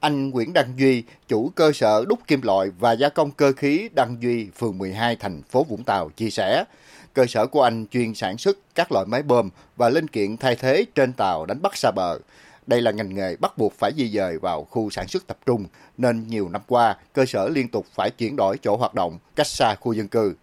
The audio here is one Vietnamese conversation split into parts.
Anh Nguyễn Đăng Duy, chủ cơ sở đúc kim loại và gia công cơ khí Đăng Duy, phường 12, thành phố Vũng Tàu chia sẻ, cơ sở của anh chuyên sản xuất các loại máy bơm và linh kiện thay thế trên tàu đánh bắt xa bờ. Đây là ngành nghề bắt buộc phải di dời vào khu sản xuất tập trung, nên nhiều năm qua, cơ sở liên tục phải chuyển đổi chỗ hoạt động cách xa khu dân cư.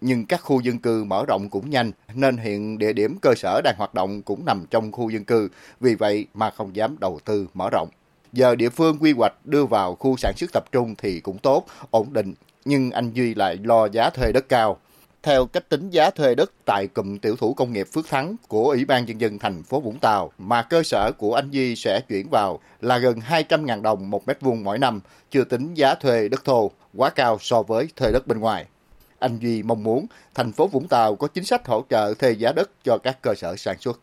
Nhưng các khu dân cư mở rộng cũng nhanh, nên hiện địa điểm cơ sở đang hoạt động cũng nằm trong khu dân cư, vì vậy mà không dám đầu tư mở rộng. Giờ địa phương quy hoạch đưa vào khu sản xuất tập trung thì cũng tốt, ổn định, nhưng anh Duy lại lo giá thuê đất cao. Theo cách tính giá thuê đất tại cụm tiểu thủ công nghiệp Phước Thắng của Ủy ban Nhân dân thành phố Vũng Tàu mà cơ sở của anh Duy sẽ chuyển vào là gần 200.000 đồng một mét vuông mỗi năm, chưa tính giá thuê đất thô, quá cao so với thuê đất bên ngoài. Anh Duy mong muốn thành phố Vũng Tàu có chính sách hỗ trợ thuê giá đất cho các cơ sở sản xuất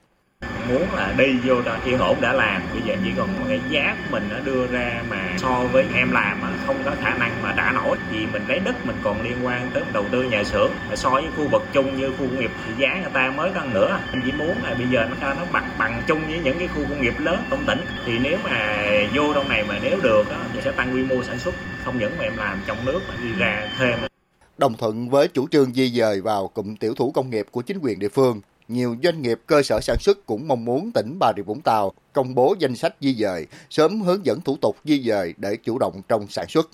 muốn là đi vô đó yên ổn đã làm. Bây giờ chỉ còn cái giá của mình nó đưa ra mà so với em làm mà không có khả năng mà trả nổi. Vì mình lấy đất mình còn liên quan tới đầu tư nhà xưởng. So với khu vực chung như khu công nghiệp thì giá người ta mới tăng nữa. Mình chỉ muốn là bây giờ nó nó bằng bằng chung với những cái khu công nghiệp lớn trong tỉnh. Thì nếu mà vô trong này mà nếu được đó, thì sẽ tăng quy mô sản xuất. Không những mà em làm trong nước mà đi ra thêm đồng thuận với chủ trương di dời vào cụm tiểu thủ công nghiệp của chính quyền địa phương nhiều doanh nghiệp cơ sở sản xuất cũng mong muốn tỉnh Bà Rịa Vũng Tàu công bố danh sách di dời, sớm hướng dẫn thủ tục di dời để chủ động trong sản xuất.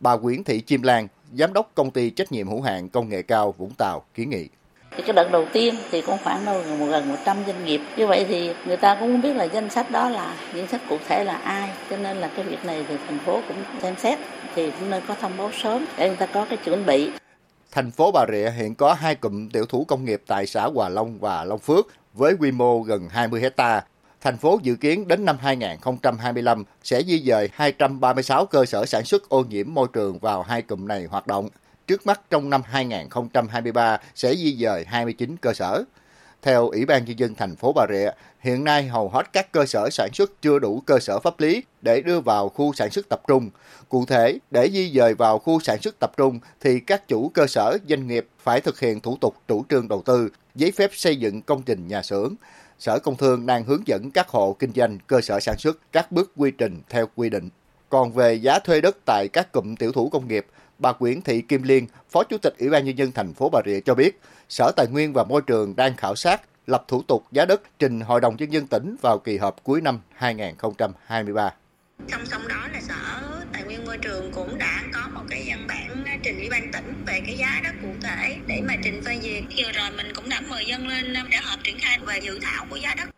Bà Nguyễn Thị Chim Lan, Giám đốc công ty trách nhiệm hữu hạn công nghệ cao Vũng Tàu kiến nghị. Thì cái đợt đầu tiên thì cũng khoảng đâu gần 100 doanh nghiệp. Như vậy thì người ta cũng không biết là danh sách đó là danh sách cụ thể là ai. Cho nên là cái việc này thì thành phố cũng xem xét thì cũng nên có thông báo sớm để người ta có cái chuẩn bị. Thành phố Bà Rịa hiện có hai cụm tiểu thủ công nghiệp tại xã Hòa Long và Long Phước với quy mô gần 20 hecta. Thành phố dự kiến đến năm 2025 sẽ di dời 236 cơ sở sản xuất ô nhiễm môi trường vào hai cụm này hoạt động. Trước mắt trong năm 2023 sẽ di dời 29 cơ sở. Theo Ủy ban Nhân dân thành phố Bà Rịa, hiện nay hầu hết các cơ sở sản xuất chưa đủ cơ sở pháp lý để đưa vào khu sản xuất tập trung. Cụ thể, để di dời vào khu sản xuất tập trung thì các chủ cơ sở doanh nghiệp phải thực hiện thủ tục chủ trương đầu tư, giấy phép xây dựng công trình nhà xưởng. Sở Công Thương đang hướng dẫn các hộ kinh doanh cơ sở sản xuất các bước quy trình theo quy định. Còn về giá thuê đất tại các cụm tiểu thủ công nghiệp, bà Nguyễn Thị Kim Liên, Phó Chủ tịch Ủy ban Nhân dân thành phố Bà Rịa cho biết, Sở Tài nguyên và Môi trường đang khảo sát lập thủ tục giá đất trình Hội đồng Nhân dân tỉnh vào kỳ họp cuối năm 2023. Song song đó là Sở Tài nguyên Môi trường cũng đã có một cái văn bản trình Ủy ban tỉnh về cái giá đất cụ thể để mà trình phê duyệt. Vừa rồi mình cũng đã mời dân lên để họp triển khai về dự thảo của giá đất.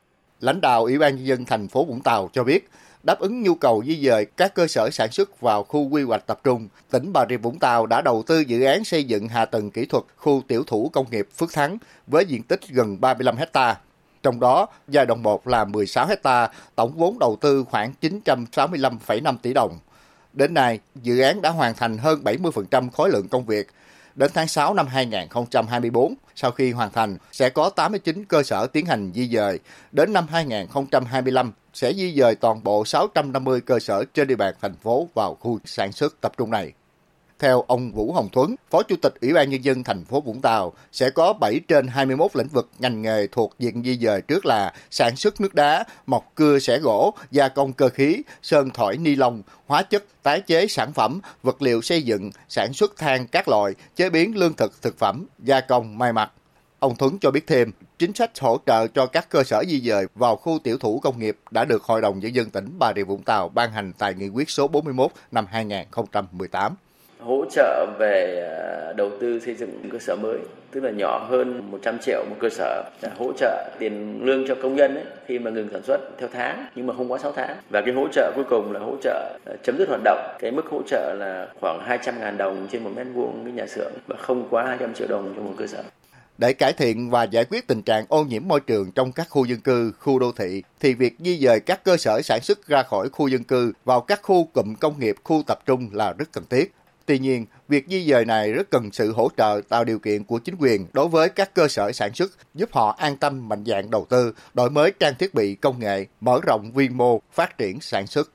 Lãnh đạo Ủy ban Nhân dân thành phố Vũng Tàu cho biết, đáp ứng nhu cầu di dời các cơ sở sản xuất vào khu quy hoạch tập trung, tỉnh Bà Rịa Vũng Tàu đã đầu tư dự án xây dựng hạ tầng kỹ thuật khu tiểu thủ công nghiệp Phước Thắng với diện tích gần 35 hecta. Trong đó, giai đoạn 1 là 16 hecta, tổng vốn đầu tư khoảng 965,5 tỷ đồng. Đến nay, dự án đã hoàn thành hơn 70% khối lượng công việc. Đến tháng 6 năm 2024, sau khi hoàn thành, sẽ có 89 cơ sở tiến hành di dời. Đến năm 2025, sẽ di dời toàn bộ 650 cơ sở trên địa bàn thành phố vào khu sản xuất tập trung này. Theo ông Vũ Hồng Thuấn, Phó Chủ tịch Ủy ban Nhân dân thành phố Vũng Tàu, sẽ có 7 trên 21 lĩnh vực ngành nghề thuộc diện di dời trước là sản xuất nước đá, mọc cưa xẻ gỗ, gia công cơ khí, sơn thỏi ni lông, hóa chất, tái chế sản phẩm, vật liệu xây dựng, sản xuất than các loại, chế biến lương thực thực phẩm, gia công may mặc. Ông Thuấn cho biết thêm, chính sách hỗ trợ cho các cơ sở di dời vào khu tiểu thủ công nghiệp đã được Hội đồng Nhân dân tỉnh Bà Rịa Vũng Tàu ban hành tại Nghị quyết số 41 năm 2018 hỗ trợ về à, đầu tư xây dựng cơ sở mới tức là nhỏ hơn 100 triệu một cơ sở à, hỗ trợ tiền lương cho công nhân ấy, khi mà ngừng sản xuất theo tháng nhưng mà không quá 6 tháng. Và cái hỗ trợ cuối cùng là hỗ trợ à, chấm dứt hoạt động. Cái mức hỗ trợ là khoảng 200 ngàn đồng trên một mét vuông cái nhà xưởng và không quá 200 triệu đồng cho một cơ sở. Để cải thiện và giải quyết tình trạng ô nhiễm môi trường trong các khu dân cư, khu đô thị, thì việc di dời các cơ sở sản xuất ra khỏi khu dân cư vào các khu cụm công nghiệp, khu tập trung là rất cần thiết. Tuy nhiên, việc di dời này rất cần sự hỗ trợ tạo điều kiện của chính quyền đối với các cơ sở sản xuất, giúp họ an tâm mạnh dạng đầu tư, đổi mới trang thiết bị công nghệ, mở rộng quy mô, phát triển sản xuất.